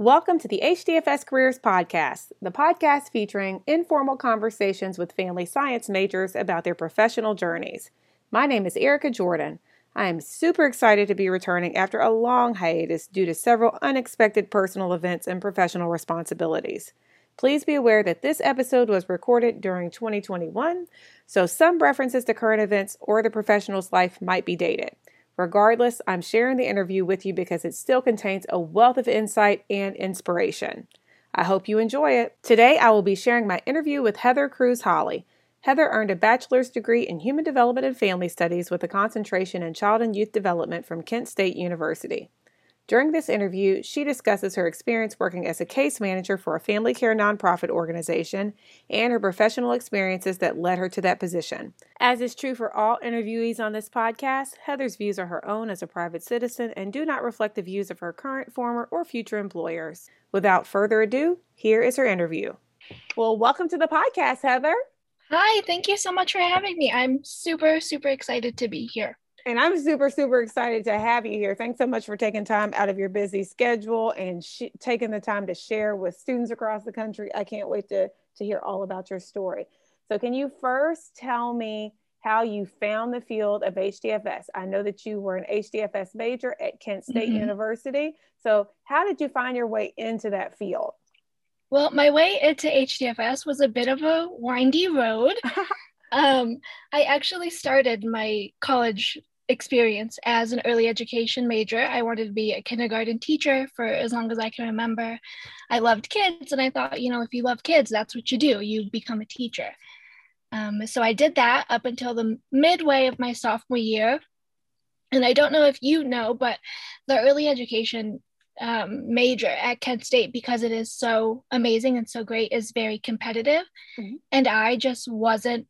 Welcome to the HDFS Careers Podcast, the podcast featuring informal conversations with family science majors about their professional journeys. My name is Erica Jordan. I am super excited to be returning after a long hiatus due to several unexpected personal events and professional responsibilities. Please be aware that this episode was recorded during 2021, so some references to current events or the professional's life might be dated. Regardless, I'm sharing the interview with you because it still contains a wealth of insight and inspiration. I hope you enjoy it. Today, I will be sharing my interview with Heather Cruz Holley. Heather earned a bachelor's degree in Human Development and Family Studies with a concentration in Child and Youth Development from Kent State University. During this interview, she discusses her experience working as a case manager for a family care nonprofit organization and her professional experiences that led her to that position. As is true for all interviewees on this podcast, Heather's views are her own as a private citizen and do not reflect the views of her current, former, or future employers. Without further ado, here is her interview. Well, welcome to the podcast, Heather. Hi, thank you so much for having me. I'm super, super excited to be here. And I'm super, super excited to have you here. Thanks so much for taking time out of your busy schedule and sh- taking the time to share with students across the country. I can't wait to, to hear all about your story. So, can you first tell me how you found the field of HDFS? I know that you were an HDFS major at Kent State mm-hmm. University. So, how did you find your way into that field? Well, my way into HDFS was a bit of a windy road. um, I actually started my college experience as an early education major. I wanted to be a kindergarten teacher for as long as I can remember. I loved kids, and I thought, you know, if you love kids, that's what you do, you become a teacher. Um, so I did that up until the midway of my sophomore year. And I don't know if you know, but the early education um, major at Kent State, because it is so amazing and so great, is very competitive. Mm-hmm. And I just wasn't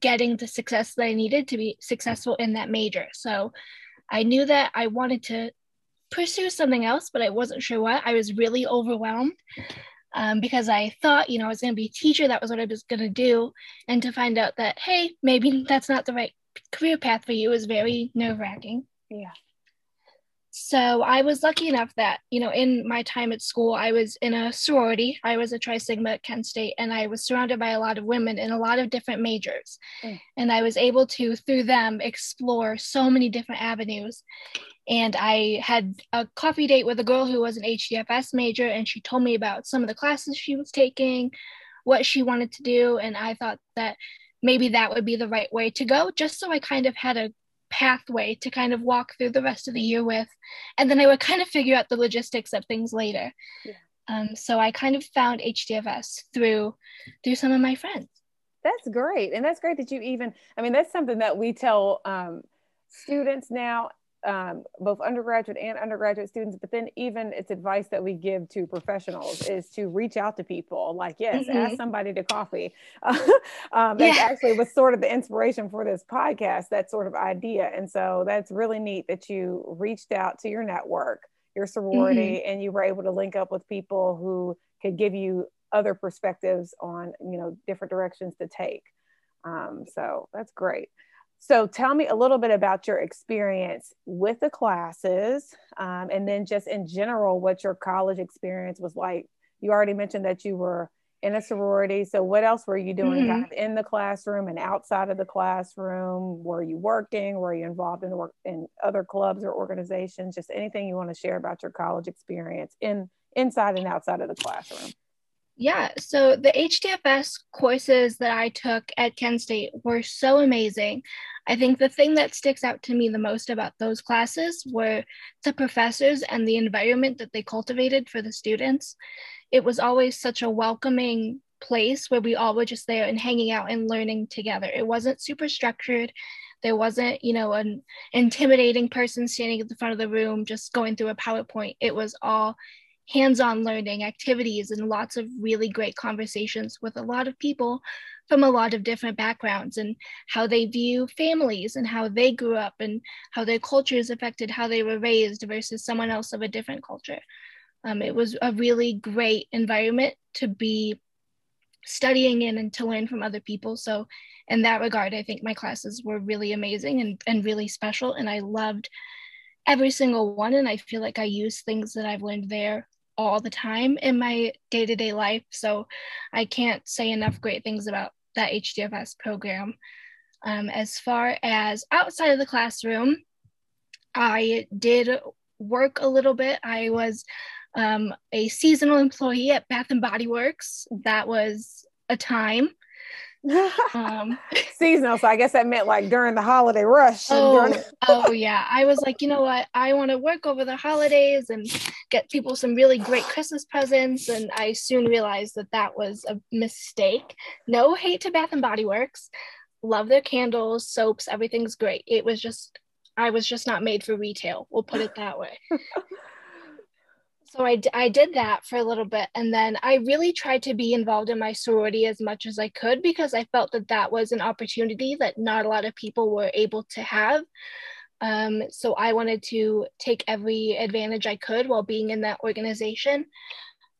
getting the success that I needed to be successful in that major. So I knew that I wanted to pursue something else, but I wasn't sure what. I was really overwhelmed um, because I thought, you know, I was going to be a teacher. That was what I was going to do. And to find out that, hey, maybe that's not the right career path for you is very nerve wracking. Yeah so I was lucky enough that, you know, in my time at school, I was in a sorority. I was a Tri Sigma at Kent State, and I was surrounded by a lot of women in a lot of different majors. Mm. And I was able to, through them, explore so many different avenues. And I had a coffee date with a girl who was an HDFS major, and she told me about some of the classes she was taking, what she wanted to do. And I thought that maybe that would be the right way to go, just so I kind of had a pathway to kind of walk through the rest of the year with. And then I would kind of figure out the logistics of things later. Yeah. Um, so I kind of found HDFS through through some of my friends. That's great. And that's great that you even, I mean, that's something that we tell um, students now um, both undergraduate and undergraduate students, but then even it's advice that we give to professionals is to reach out to people. Like, yes, mm-hmm. ask somebody to coffee. um, that's yeah. actually was sort of the inspiration for this podcast, that sort of idea. And so that's really neat that you reached out to your network, your sorority, mm-hmm. and you were able to link up with people who could give you other perspectives on, you know, different directions to take. Um, so that's great. So tell me a little bit about your experience with the classes um, and then just in general, what your college experience was like. You already mentioned that you were in a sorority. So what else were you doing mm-hmm. kind of in the classroom and outside of the classroom? Were you working? Were you involved in work in other clubs or organizations? Just anything you want to share about your college experience in inside and outside of the classroom. Yeah, so the HDFS courses that I took at Kent State were so amazing. I think the thing that sticks out to me the most about those classes were the professors and the environment that they cultivated for the students. It was always such a welcoming place where we all were just there and hanging out and learning together. It wasn't super structured. There wasn't, you know, an intimidating person standing at the front of the room just going through a PowerPoint. It was all hands-on learning activities and lots of really great conversations with a lot of people from a lot of different backgrounds and how they view families and how they grew up and how their cultures affected how they were raised versus someone else of a different culture. Um, it was a really great environment to be studying in and to learn from other people. So, in that regard, I think my classes were really amazing and, and really special. And I loved every single one. And I feel like I use things that I've learned there all the time in my day to day life. So I can't say enough great things about that HDFS program. Um, as far as outside of the classroom, I did work a little bit. I was um, a seasonal employee at Bath and Body Works. That was a time. Um, seasonal, so I guess that meant like during the holiday rush. Oh, oh yeah. I was like, you know what? I want to work over the holidays and get people some really great Christmas presents. And I soon realized that that was a mistake. No hate to Bath and Body Works. Love their candles, soaps, everything's great. It was just, I was just not made for retail. We'll put it that way. so I, I did that for a little bit and then i really tried to be involved in my sorority as much as i could because i felt that that was an opportunity that not a lot of people were able to have. Um, so i wanted to take every advantage i could while being in that organization.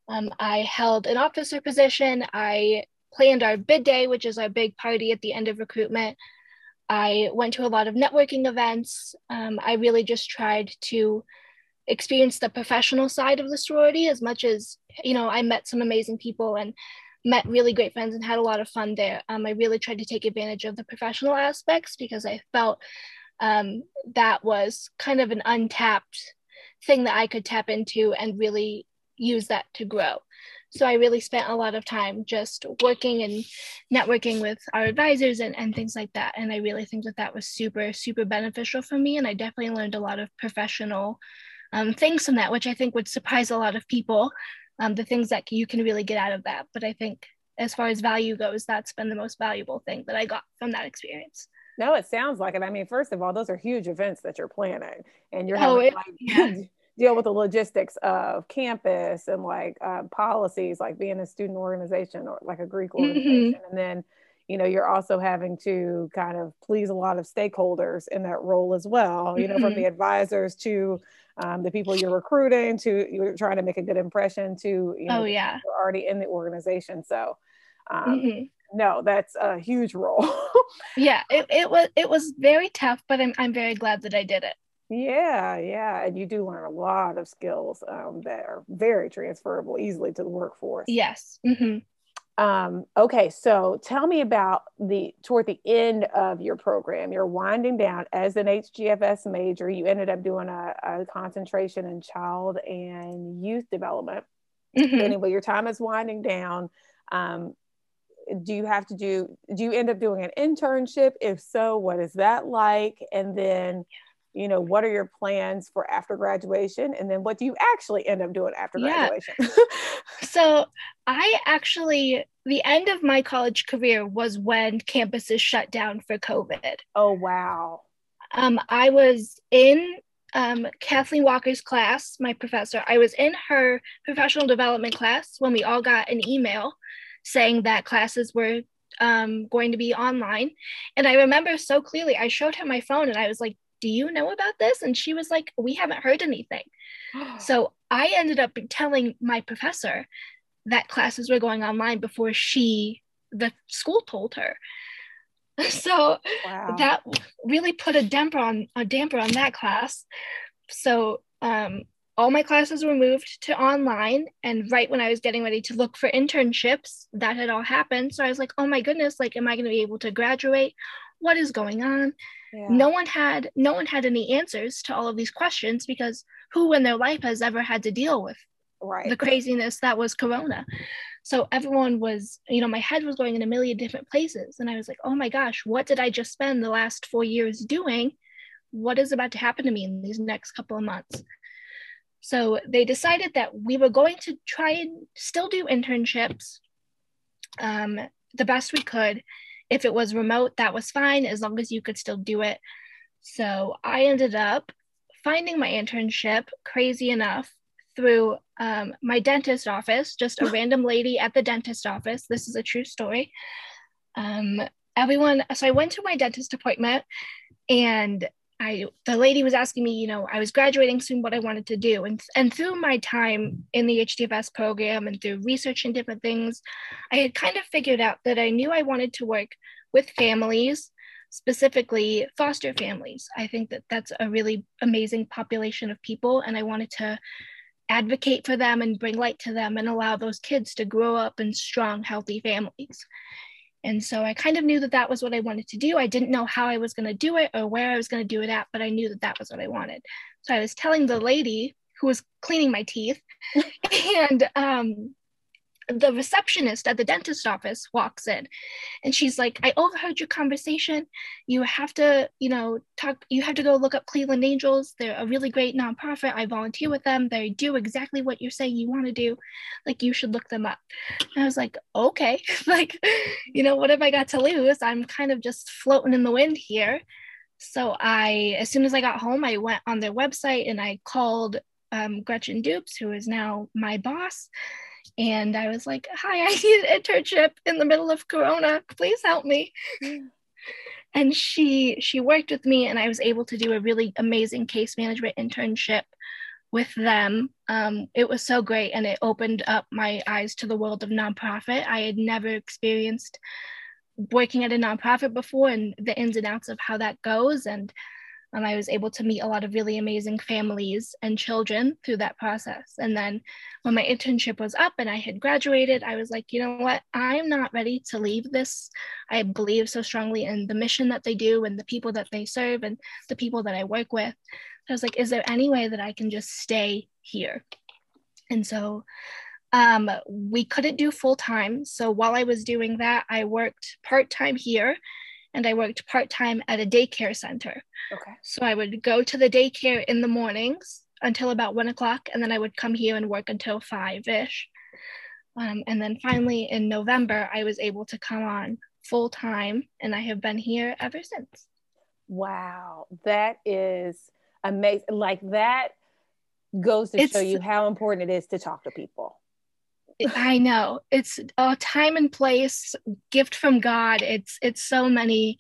Um, i held an officer position. I planned our bid day which is our big party at the end of recruitment. I went to a lot of networking events. Um, i really just tried to experienced the professional side of the sorority as much as you know i met some amazing people and met really great friends and had a lot of fun there. Um, i really tried to take advantage of the professional aspects because i felt um, that was kind of an untapped thing that i could tap into and really use that to grow. So i really spent a lot of time just working and networking with our advisors and, and things like that. And i really think that that was super super beneficial for me. And i definitely learned a lot of professional um, things from that, which I think would surprise a lot of people. Um, the things that you can really get out of that. But I think as far as value goes, that's been the most valuable thing that I got from that experience. No, it sounds like it. I mean, first of all, those are huge events that you're planning, and you're having oh, it, like, yeah. deal with the logistics of campus and like uh, policies, like being a student organization or like a Greek mm-hmm. organization, mm-hmm. and then you know you're also having to kind of please a lot of stakeholders in that role as well. You know, mm-hmm. from the advisors to um, the people you're recruiting to you're trying to make a good impression to you know oh, yeah. you're already in the organization so um, mm-hmm. no that's a huge role yeah it, it was it was very tough but I'm, I'm very glad that i did it yeah yeah and you do learn a lot of skills um, that are very transferable easily to the workforce yes mm-hmm. Um, okay, so tell me about the toward the end of your program. You're winding down as an HDFS major. You ended up doing a, a concentration in child and youth development. Mm-hmm. Anyway, your time is winding down. Um, do you have to do? Do you end up doing an internship? If so, what is that like? And then you know what are your plans for after graduation and then what do you actually end up doing after yeah. graduation so i actually the end of my college career was when campuses shut down for covid oh wow um, i was in um, kathleen walker's class my professor i was in her professional development class when we all got an email saying that classes were um, going to be online and i remember so clearly i showed her my phone and i was like do you know about this? And she was like, we haven't heard anything. so I ended up telling my professor that classes were going online before she, the school told her. So wow. that really put a damper on a damper on that class. So um, all my classes were moved to online and right when i was getting ready to look for internships that had all happened so i was like oh my goodness like am i going to be able to graduate what is going on yeah. no one had no one had any answers to all of these questions because who in their life has ever had to deal with right. the craziness that was corona. So everyone was you know my head was going in a million different places. And i was like oh my gosh what did i just spend the last four years doing? What is about to happen to me in these next couple of months? So they decided that we were going to try and still do internships um, the best we could. If it was remote, that was fine as long as you could still do it. So I ended up finding my internship, crazy enough, through um, my dentist office, just a random lady at the dentist office. This is a true story. Um, everyone, so I went to my dentist appointment and I the lady was asking me, you know, I was graduating soon, what I wanted to do, and and through my time in the HDFS program and through researching different things, I had kind of figured out that I knew I wanted to work with families, specifically foster families. I think that that's a really amazing population of people, and I wanted to advocate for them and bring light to them and allow those kids to grow up in strong, healthy families. And so I kind of knew that that was what I wanted to do. I didn't know how I was going to do it or where I was going to do it at, but I knew that that was what I wanted. So I was telling the lady who was cleaning my teeth, and um, the receptionist at the dentist office walks in and she's like i overheard your conversation. You have to you know talk you have to go look up cleveland angels. They're a really great nonprofit. I volunteer with them. They do exactly what you're saying you want to do. Like you should look them up. And i was like okay. Like you know what have i got to lose? I'm kind of just floating in the wind here. So i as soon as i got home i went on their website and i called um, gretchen dupes who is now my boss and I was like, Hi, I need an internship in the middle of Corona. Please help me. and she she worked with me and I was able to do a really amazing case management internship with them. Um, it was so great and it opened up my eyes to the world of nonprofit. I had never experienced working at a nonprofit before and the ins and outs of how that goes. And and I was able to meet a lot of really amazing families and children through that process. And then when my internship was up and I had graduated, I was like, you know what? I'm not ready to leave this. I believe so strongly in the mission that they do and the people that they serve and the people that I work with. I was like, is there any way that I can just stay here? And so um, we couldn't do full time. So while I was doing that, I worked part time here and I worked part time at a daycare center. Okay. So I would go to the daycare in the mornings until about one o'clock, and then I would come here and work until five ish. Um, and then finally in November, I was able to come on full time, and I have been here ever since. Wow, that is amazing. Like that goes to it's, show you how important it is to talk to people. I know it's a time and place, gift from God. It's it's so many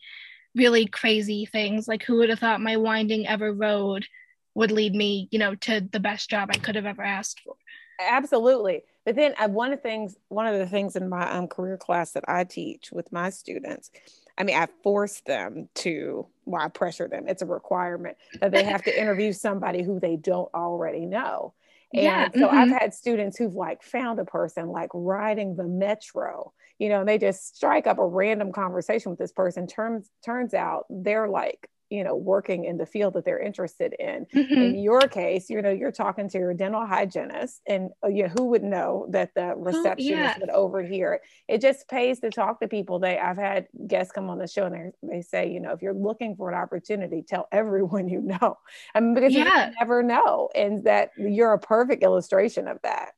really crazy things. Like who would have thought my winding ever road would lead me, you know, to the best job I could have ever asked for. Absolutely. But then uh, one of the things, one of the things in my um, career class that I teach with my students, I mean, I force them to, well, I pressure them. It's a requirement that they have to interview somebody who they don't already know. And yeah. so mm-hmm. I've had students who've like found a person like riding the metro, you know, and they just strike up a random conversation with this person. Turns turns out they're like you know working in the field that they're interested in mm-hmm. in your case you know you're talking to your dental hygienist and uh, you know who would know that the receptionist oh, yeah. would overhear it it just pays to talk to people they i've had guests come on the show and they, they say you know if you're looking for an opportunity tell everyone you know I mean, because yeah. you never know and that you're a perfect illustration of that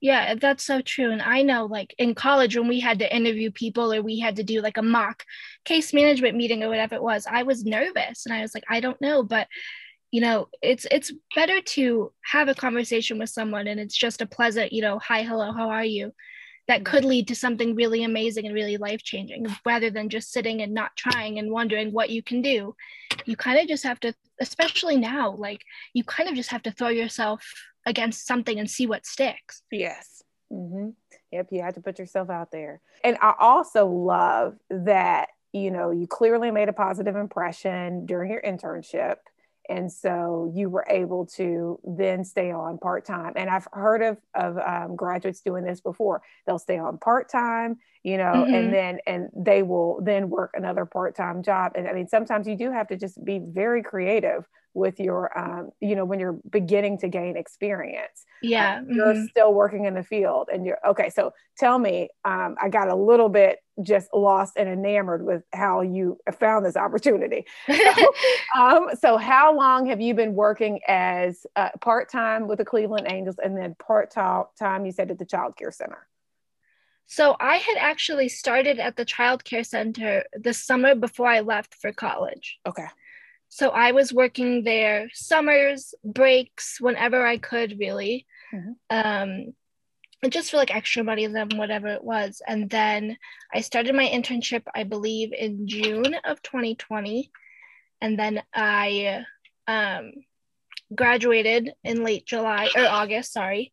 yeah, that's so true. And I know, like in college, when we had to interview people or we had to do like a mock case management meeting or whatever it was, I was nervous and I was like, I don't know. But you know, it's it's better to have a conversation with someone and it's just a pleasant, you know, hi, hello, how are you? That could lead to something really amazing and really life changing rather than just sitting and not trying and wondering what you can do. You kind of just have to, especially now, like you kind of just have to throw yourself against something and see what sticks. Yes. Mm-hmm. Yep. You have to put yourself out there. And I also love that, you know, you clearly made a positive impression during your internship. And so you were able to then stay on part time. And I've heard of, of um, graduates doing this before. They'll stay on part time, you know, mm-hmm. and then and they will then work another part time job. And I mean, sometimes you do have to just be very creative with your um, you know when you're beginning to gain experience yeah um, you're mm-hmm. still working in the field and you're okay so tell me um, i got a little bit just lost and enamored with how you found this opportunity so, um, so how long have you been working as uh, part-time with the cleveland angels and then part-time you said at the child care center so I had actually started at the child care center the summer before I left for college. Okay. So I was working there summers, breaks, whenever I could, really. Mm-hmm. Um, just for like extra money then whatever it was. And then I started my internship, I believe, in June of 2020. And then I um, graduated in late July or August, sorry.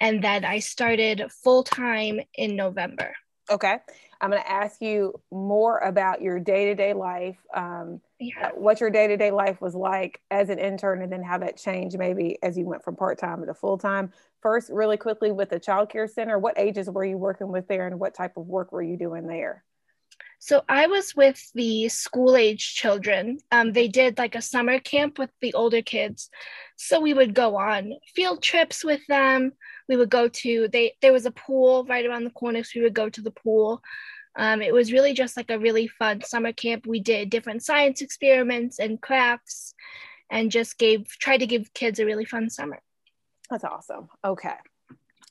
And then I started full time in November. Okay. I'm going to ask you more about your day to day life. Um, yeah. What your day to day life was like as an intern, and then how that changed maybe as you went from part time to full time. First, really quickly with the child care center, what ages were you working with there, and what type of work were you doing there? So I was with the school age children. Um, they did like a summer camp with the older kids. So we would go on field trips with them. We would go to they there was a pool right around the corner, so we would go to the pool. Um, it was really just like a really fun summer camp. We did different science experiments and crafts, and just gave tried to give kids a really fun summer. That's awesome. Okay.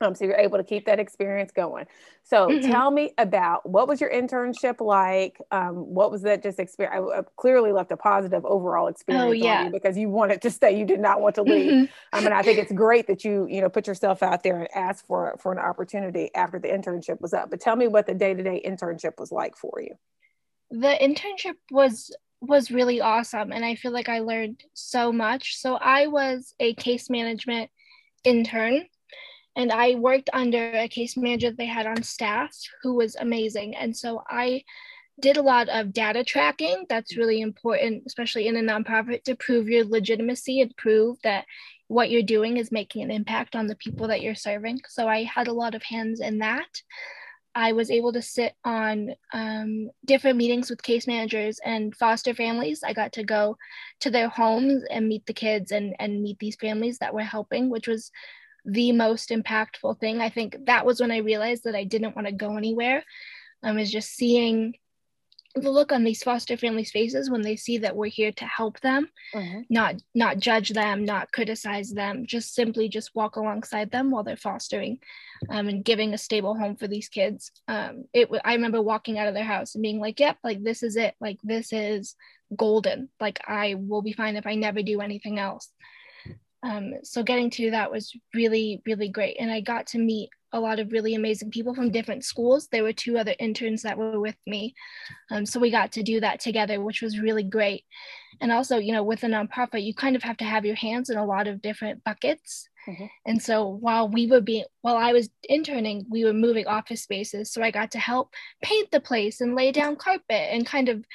Um, so you're able to keep that experience going. So mm-hmm. tell me about what was your internship like? Um, what was that just experience? I, I, clearly left a positive overall experience oh, yeah. you because you wanted to stay. You did not want to leave. Mm-hmm. I mean, I think it's great that you you know put yourself out there and asked for for an opportunity after the internship was up. But tell me what the day to day internship was like for you. The internship was was really awesome, and I feel like I learned so much. So I was a case management intern and I worked under a case manager that they had on staff who was amazing. And so I did a lot of data tracking. That's really important, especially in a nonprofit, to prove your legitimacy and prove that what you're doing is making an impact on the people that you're serving. So I had a lot of hands in that. I was able to sit on um, different meetings with case managers and foster families. I got to go to their homes and meet the kids and, and meet these families that were helping, which was the most impactful thing. I think that was when I realized that I didn't want to go anywhere. I um, was just seeing the look on these foster families' faces when they see that we're here to help them, mm-hmm. not not judge them, not criticize them, just simply just walk alongside them while they're fostering, um, and giving a stable home for these kids. Um, it I remember walking out of their house and being like, "Yep, like this is it. Like this is golden. Like I will be fine if I never do anything else." Um, so getting to that was really, really great. And I got to meet a lot of really amazing people from different schools. There were two other interns that were with me. Um, so we got to do that together, which was really great. And also, you know, with a nonprofit, you kind of have to have your hands in a lot of different buckets. Mm-hmm. And so while we were being, while I was interning, we were moving office spaces. So I got to help paint the place and lay down carpet and kind of,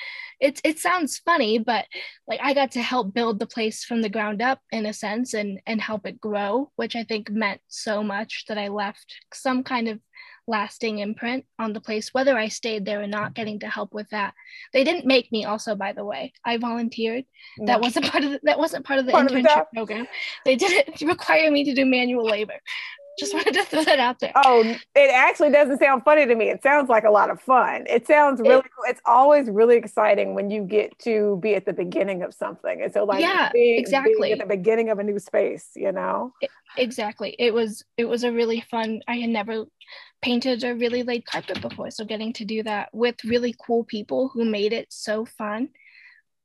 it, it sounds funny, but like I got to help build the place from the ground up in a sense and, and help it grow, which I think meant so much that I left some kind of lasting imprint on the place, whether I stayed there or not, mm-hmm. getting to help with that. They didn't make me also, by the way. I volunteered. That wasn't part of the, that wasn't part of the part internship of program. They didn't require me to do manual labor. Just wanted to throw that out there. Oh, it actually doesn't sound funny to me. It sounds like a lot of fun. It sounds really it, cool. It's always really exciting when you get to be at the beginning of something. And so like yeah, being, exactly being at the beginning of a new space, you know? It, exactly. It was it was a really fun. I had never painted a really laid carpet before. So getting to do that with really cool people who made it so fun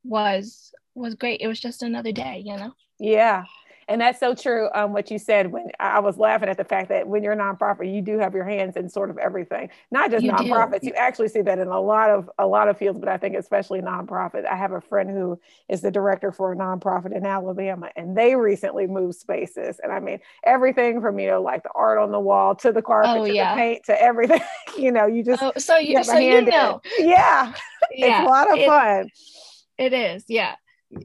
was was great. It was just another day, you know? Yeah. And that's so true. Um, what you said when I was laughing at the fact that when you're a nonprofit, you do have your hands in sort of everything. Not just you nonprofits. Do. You actually see that in a lot of a lot of fields, but I think especially nonprofit. I have a friend who is the director for a nonprofit in Alabama, and they recently moved spaces. And I mean everything from you know like the art on the wall to the carpet oh, to yeah. the paint to everything. you know, you just oh, so you so you know. Yeah. yeah. it's a lot of it, fun. It is, yeah.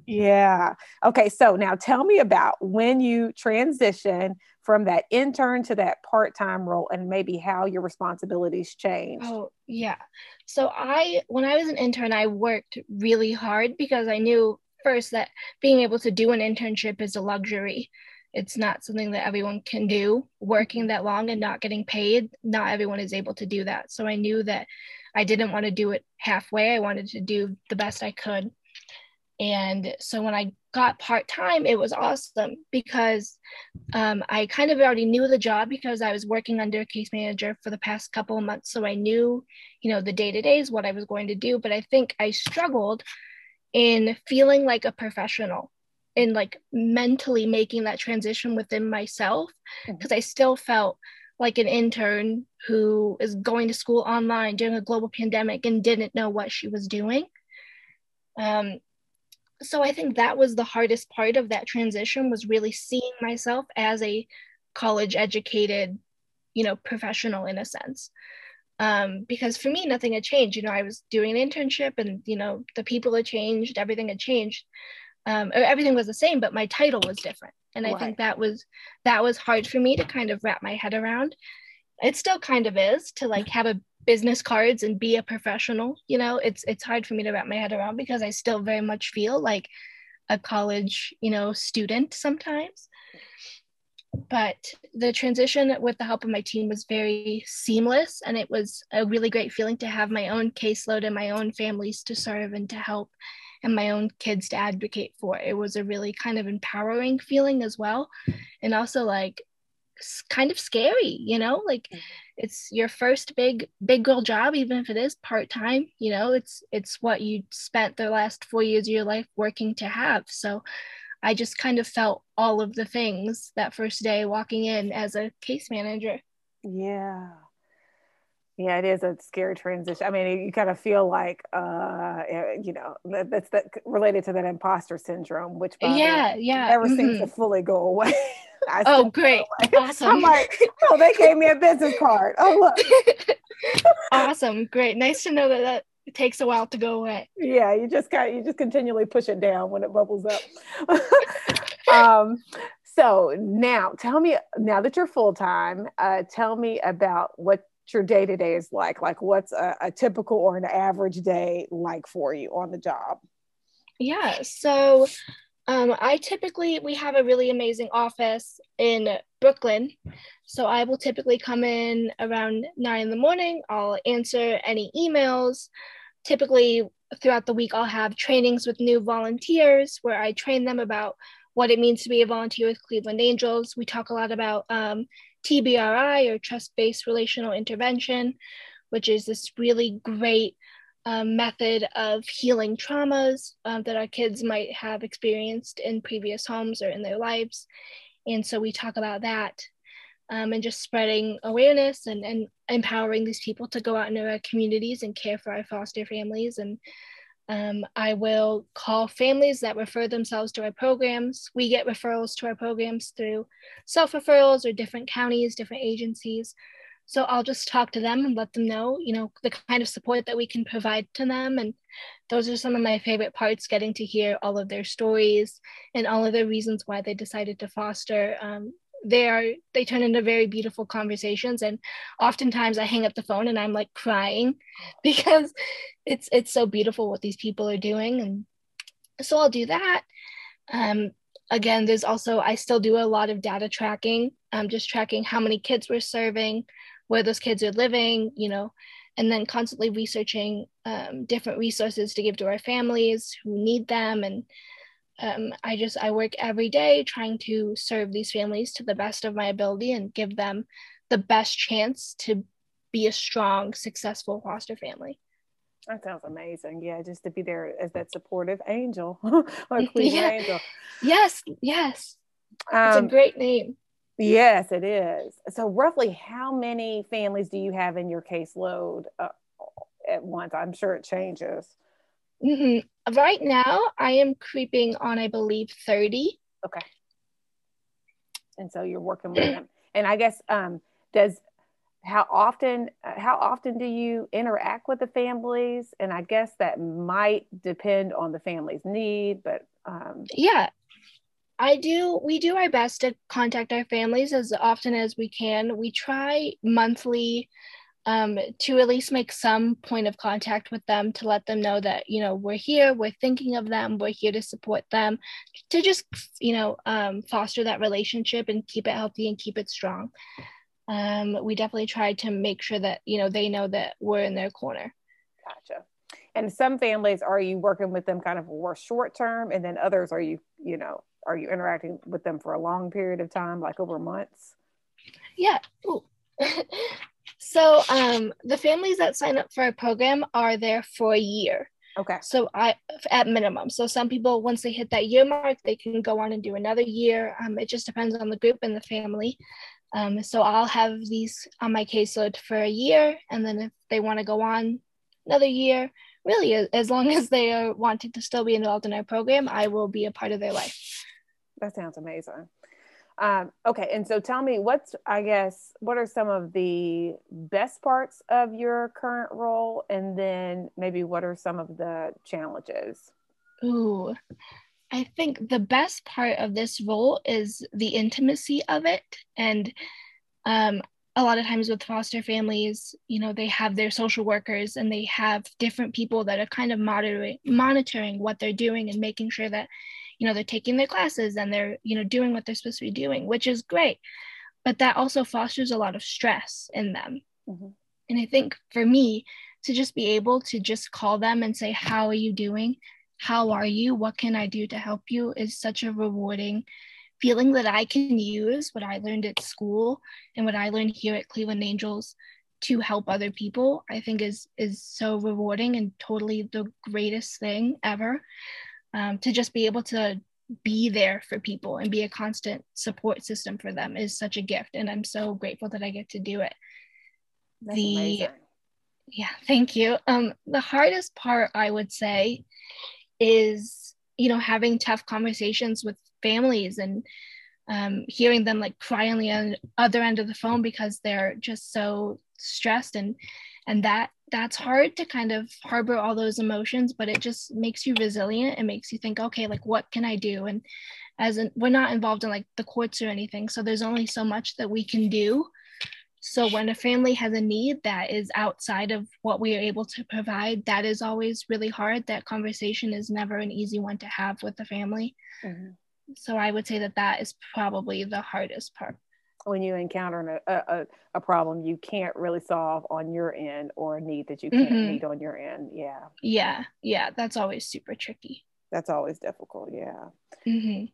Yeah. Okay. So now tell me about when you transition from that intern to that part time role and maybe how your responsibilities change. Oh, yeah. So I, when I was an intern, I worked really hard because I knew first that being able to do an internship is a luxury. It's not something that everyone can do. Working that long and not getting paid, not everyone is able to do that. So I knew that I didn't want to do it halfway. I wanted to do the best I could. And so when I got part time, it was awesome because um, I kind of already knew the job because I was working under a case manager for the past couple of months. So I knew, you know, the day to days, what I was going to do. But I think I struggled in feeling like a professional in like mentally making that transition within myself because mm-hmm. I still felt like an intern who is going to school online during a global pandemic and didn't know what she was doing. Um, so i think that was the hardest part of that transition was really seeing myself as a college educated you know professional in a sense Um, because for me, nothing had changed. You know, I was doing an internship and, you know, the people had changed, everything had changed. Um, everything was the same, but my title was different. And I right. think that was that was hard for me to kind of wrap my head around. It still kind of is to like have a business cards and be a professional you know it's it's hard for me to wrap my head around because i still very much feel like a college you know student sometimes but the transition with the help of my team was very seamless and it was a really great feeling to have my own caseload and my own families to serve and to help and my own kids to advocate for it was a really kind of empowering feeling as well and also like kind of scary you know like mm-hmm. It's your first big big girl job even if it is part-time you know it's it's what you spent the last four years of your life working to have. So i just kind of felt all of the things that first day walking in as a case manager. Yeah yeah, it is a scary transition. I mean, you kind of feel like, uh, eh, you know, that's that related to that imposter syndrome, which yeah, yeah, never mm-hmm. seems to fully go away. oh, great, awesome! I'm like, oh, they gave me a business card. Oh, look, awesome, great, nice to know that that it takes a while to go away. Yeah, you just got you just continually push it down when it bubbles up. um, so now, tell me now that you're full time, uh, tell me about what your day to day is like. Like, what's a, a typical or an average day like for you on the job? Yeah. So, um, I typically, we have a really amazing office in Brooklyn. So I will typically come in around nine in the morning. I'll answer any emails. Typically, throughout the week, I'll have trainings with new volunteers where I train them about what it means to be a volunteer with Cleveland Angels. We talk a lot about um, TBRI or trust based relational intervention, which is this really great um, method of healing traumas um, that our kids might have experienced in previous homes or in their lives. And so we talk about that um, and just spreading awareness and, and empowering these people to go out into our communities and care for our foster families and um, I will call families that refer themselves to our programs. We get referrals to our programs through self referrals or different counties, different agencies. So I'll just talk to them and let them know, you know, the kind of support that we can provide to them. And those are some of my favorite parts getting to hear all of their stories and all of the reasons why they decided to foster. Um, they are they turn into very beautiful conversations. And oftentimes i hang up the phone and i'm like crying because it's it's so beautiful what these people are doing. And so i'll do that. Um, again there's also i still do a lot of data tracking um, just tracking how many kids we're serving where those kids are living you know and then constantly researching um, different resources to give to our families who need them. And um, I just I work every day trying to serve these families to the best of my ability and give them the best chance to be a strong, successful foster family. That sounds amazing. Yeah, just to be there as that supportive angel or queen yeah. angel. Yes, yes. Um, it's a um, great name. Yes, it is. So, roughly, how many families do you have in your caseload uh, at once? I'm sure it changes. Mm-hmm. Right now, I am creeping on, I believe, 30. Okay. And so you're working with them. And I guess, um, does how often uh, how often do you interact with the families and i guess that might depend on the family's need but um... yeah i do we do our best to contact our families as often as we can we try monthly um, to at least make some point of contact with them to let them know that you know we're here we're thinking of them we're here to support them to just you know um, foster that relationship and keep it healthy and keep it strong. Um, we definitely try to make sure that you know they know that we're in their corner. Gotcha. And some families are you working with them kind of more short term? And then others are you you know are you interacting with them for a long period of time like over months? Yeah So um, the families that sign up for a program are there for a year. Okay. So I at minimum. So some people once they hit that year mark, they can go on and do another year. Um, it just depends on the group and the family. Um, so I'll have these on my caseload for a year, and then if they want to go on another year, really as long as they are wanting to still be involved in our program, I will be a part of their life. That sounds amazing. Um, okay, and so tell me what's I guess what are some of the best parts of your current role, and then maybe what are some of the challenges? Ooh, I think the best part of this role is the intimacy of it, and um, a lot of times with foster families, you know, they have their social workers and they have different people that are kind of monitoring monitoring what they're doing and making sure that you know they're taking their classes and they're you know doing what they're supposed to be doing which is great. But that also fosters a lot of stress in them. Mm-hmm. and i think for me to just be able to just call them and say how are you doing? How are you? What can i do to help you? is such a rewarding feeling that i can use what i learned at school and what i learned here at cleveland angels to help other people i think is is so rewarding and totally the greatest thing ever um, to just be able to be there for people and be a constant support system for them is such a gift. And i'm so grateful that i get to do it. That's the amazing. yeah thank you. Um the hardest part i would say is you know having tough conversations with families and um, hearing them like cry on the other end of the phone because they're just so stressed and and that that's hard to kind of harbor all those emotions but it just makes you resilient. It makes you think okay like what can i do? And as in, we're not involved in like the courts or anything so there's only so much that we can do. So when a family has a need that is outside of what we are able to provide that is always really hard. That conversation is never an easy one to have with the family. Mm-hmm. so i would say that that is probably the hardest part when you encounter a, a, a problem you can't really solve on your end or a need that you can't mm-hmm. meet on your end. Yeah. Yeah. Yeah. That's always super tricky. That's always difficult. Yeah. Mm-hmm.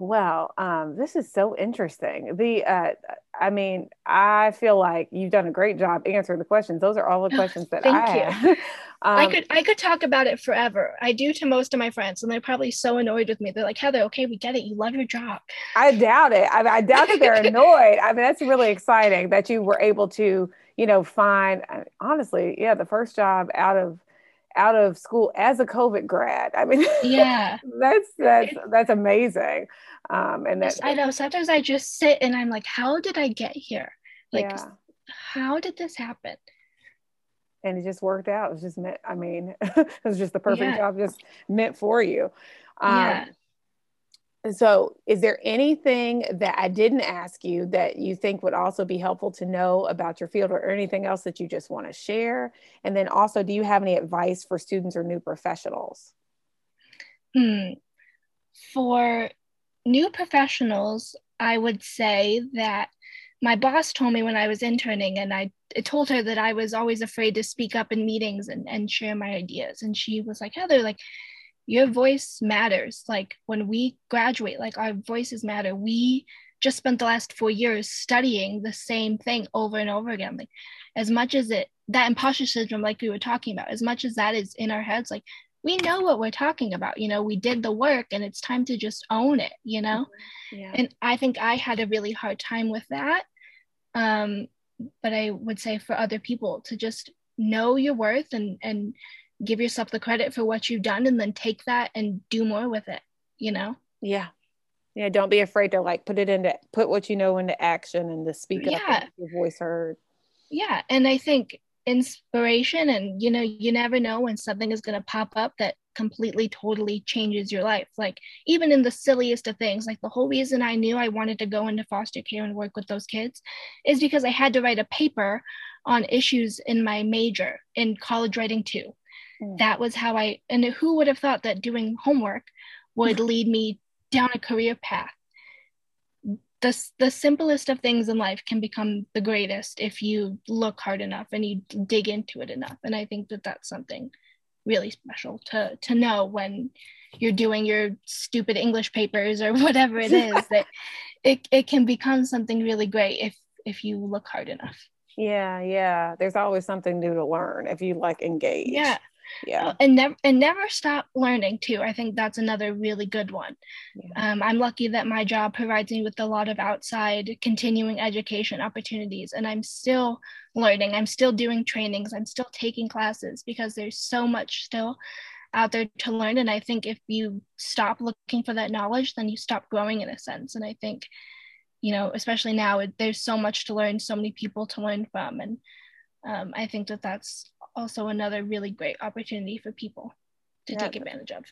Well, um, this is so interesting. The, uh, I mean, I feel like you've done a great job answering the questions. Those are all the questions that Thank I you. have. um, I could, I could talk about it forever. I do to most of my friends, and they're probably so annoyed with me. They're like, Heather, okay, we get it. You love your job. I doubt it. I, I doubt that they're annoyed. I mean, that's really exciting that you were able to, you know, find. Honestly, yeah, the first job out of out of school as a COVID grad. I mean, yeah, that's that's that's amazing. Um, and that I know sometimes I just sit and I'm like, how did I get here? Like, yeah. how did this happen? And it just worked out. It was just meant. I mean, it was just the perfect yeah. job, just meant for you. Um, yeah. So, is there anything that I didn't ask you that you think would also be helpful to know about your field or anything else that you just want to share? And then also, do you have any advice for students or new professionals? Hmm. For new professionals, I would say that my boss told me when I was interning, and I told her that I was always afraid to speak up in meetings and, and share my ideas. And she was like, Heather, like, your voice matters. Like when we graduate, like our voices matter. We just spent the last four years studying the same thing over and over again. Like as much as it that imposter syndrome, like we were talking about, as much as that is in our heads, like we know what we're talking about. You know, we did the work and it's time to just own it, you know? Mm-hmm. Yeah. And I think I had a really hard time with that. Um, but I would say for other people to just know your worth and and give yourself the credit for what you've done and then take that and do more with it you know yeah yeah don't be afraid to like put it into put what you know into action and to speak yeah. up your voice heard yeah and i think inspiration and you know you never know when something is going to pop up that completely totally changes your life like even in the silliest of things like the whole reason i knew i wanted to go into foster care and work with those kids is because i had to write a paper on issues in my major in college writing too Mm. That was how I, and who would have thought that doing homework would lead me down a career path? The, the simplest of things in life can become the greatest if you look hard enough and you dig into it enough. And I think that that's something really special to, to know when you're doing your stupid English papers or whatever it is that it, it can become something really great if if you look hard enough. Yeah, yeah. There's always something new to learn if you like engage. Yeah yeah. And never and never stop learning too. I think that's another really good one. Yeah. um, i'm lucky that my job provides me with a lot of outside continuing education opportunities and i'm still learning. I'm still doing trainings. I'm still taking classes because there's so much still out there to learn and i think if you stop looking for that knowledge then you stop growing in a sense. And i think you know, especially now, there's so much to learn, so many people to learn from. And um, I think that that's also another really great opportunity for people to yeah, take advantage of.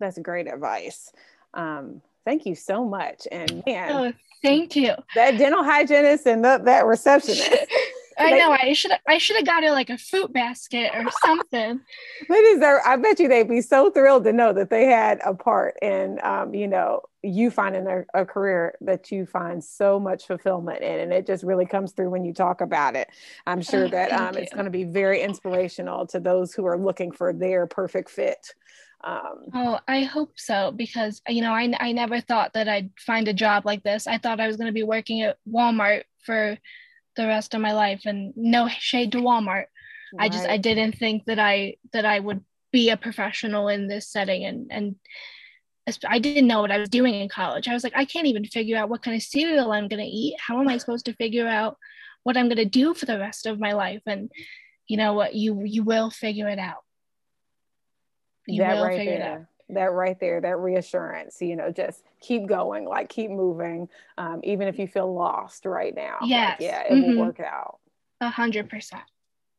That's great advice. Um, thank you so much. And man, oh, thank you. That dental hygienist and the, that receptionist. I know. I should. I should have got it like a fruit basket or something. they deserve. I bet you they'd be so thrilled to know that they had a part in, um, you know, you finding a, a, career that you find so much fulfillment in, and it just really comes through when you talk about it. I'm sure oh, that um, it's going to be very inspirational to those who are looking for their perfect fit. Um, oh, I hope so because you know I I never thought that I'd find a job like this. I thought I was going to be working at Walmart for the rest of my life and no shade to Walmart. Right. I just I didn't think that I that I would be a professional in this setting and and I didn't know what I was doing in college. I was like I can't even figure out what kind of cereal I'm going to eat. How am I supposed to figure out what I'm going to do for the rest of my life and you know what you you will figure it out. You that will right figure there. it out that right there, that reassurance, you know, just keep going, like keep moving, um, even if you feel lost right now. Yes. Like, yeah, it mm-hmm. will work out. A hundred percent.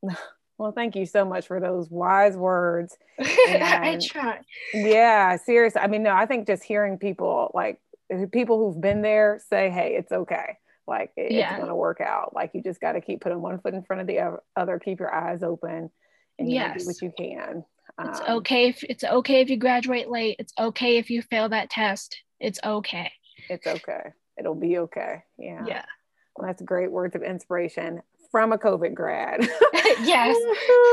Well, thank you so much for those wise words. I try. Yeah, seriously. I mean, no, I think just hearing people like people who've been there say, "Hey, it's okay." Like it, yeah. it's going to work out. Like you just got to keep putting one foot in front of the other, keep your eyes open, and yes. do what you can. It's um, okay if it's okay if you graduate late. It's okay if you fail that test. It's okay. It's okay. It'll be okay. Yeah. Yeah. Well, that's great words of inspiration from a COVID grad. yes.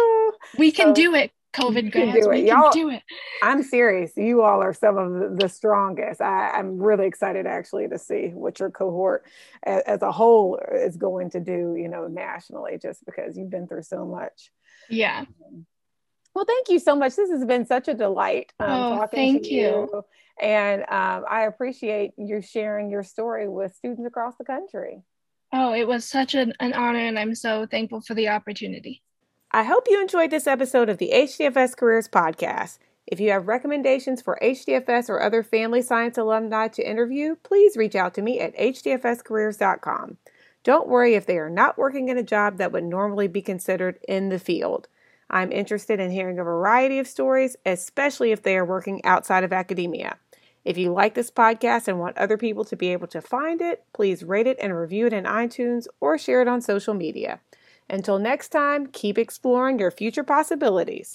we can so, do it. COVID grads. Do we Y'all, can do it. I'm serious. You all are some of the strongest. I, am really excited actually to see what your cohort as, as, a whole is going to do, you know, nationally, just because you've been through so much. Yeah. Um, well, thank you so much. This has been such a delight um, oh, talking thank to you. you. And um, I appreciate you sharing your story with students across the country. Oh, it was such an, an honor, and I'm so thankful for the opportunity. I hope you enjoyed this episode of the HDFS Careers Podcast. If you have recommendations for HDFS or other family science alumni to interview, please reach out to me at hdfscareers.com. Don't worry if they are not working in a job that would normally be considered in the field. I'm interested in hearing a variety of stories, especially if they are working outside of academia. If you like this podcast and want other people to be able to find it, please rate it and review it in iTunes or share it on social media. Until next time, keep exploring your future possibilities.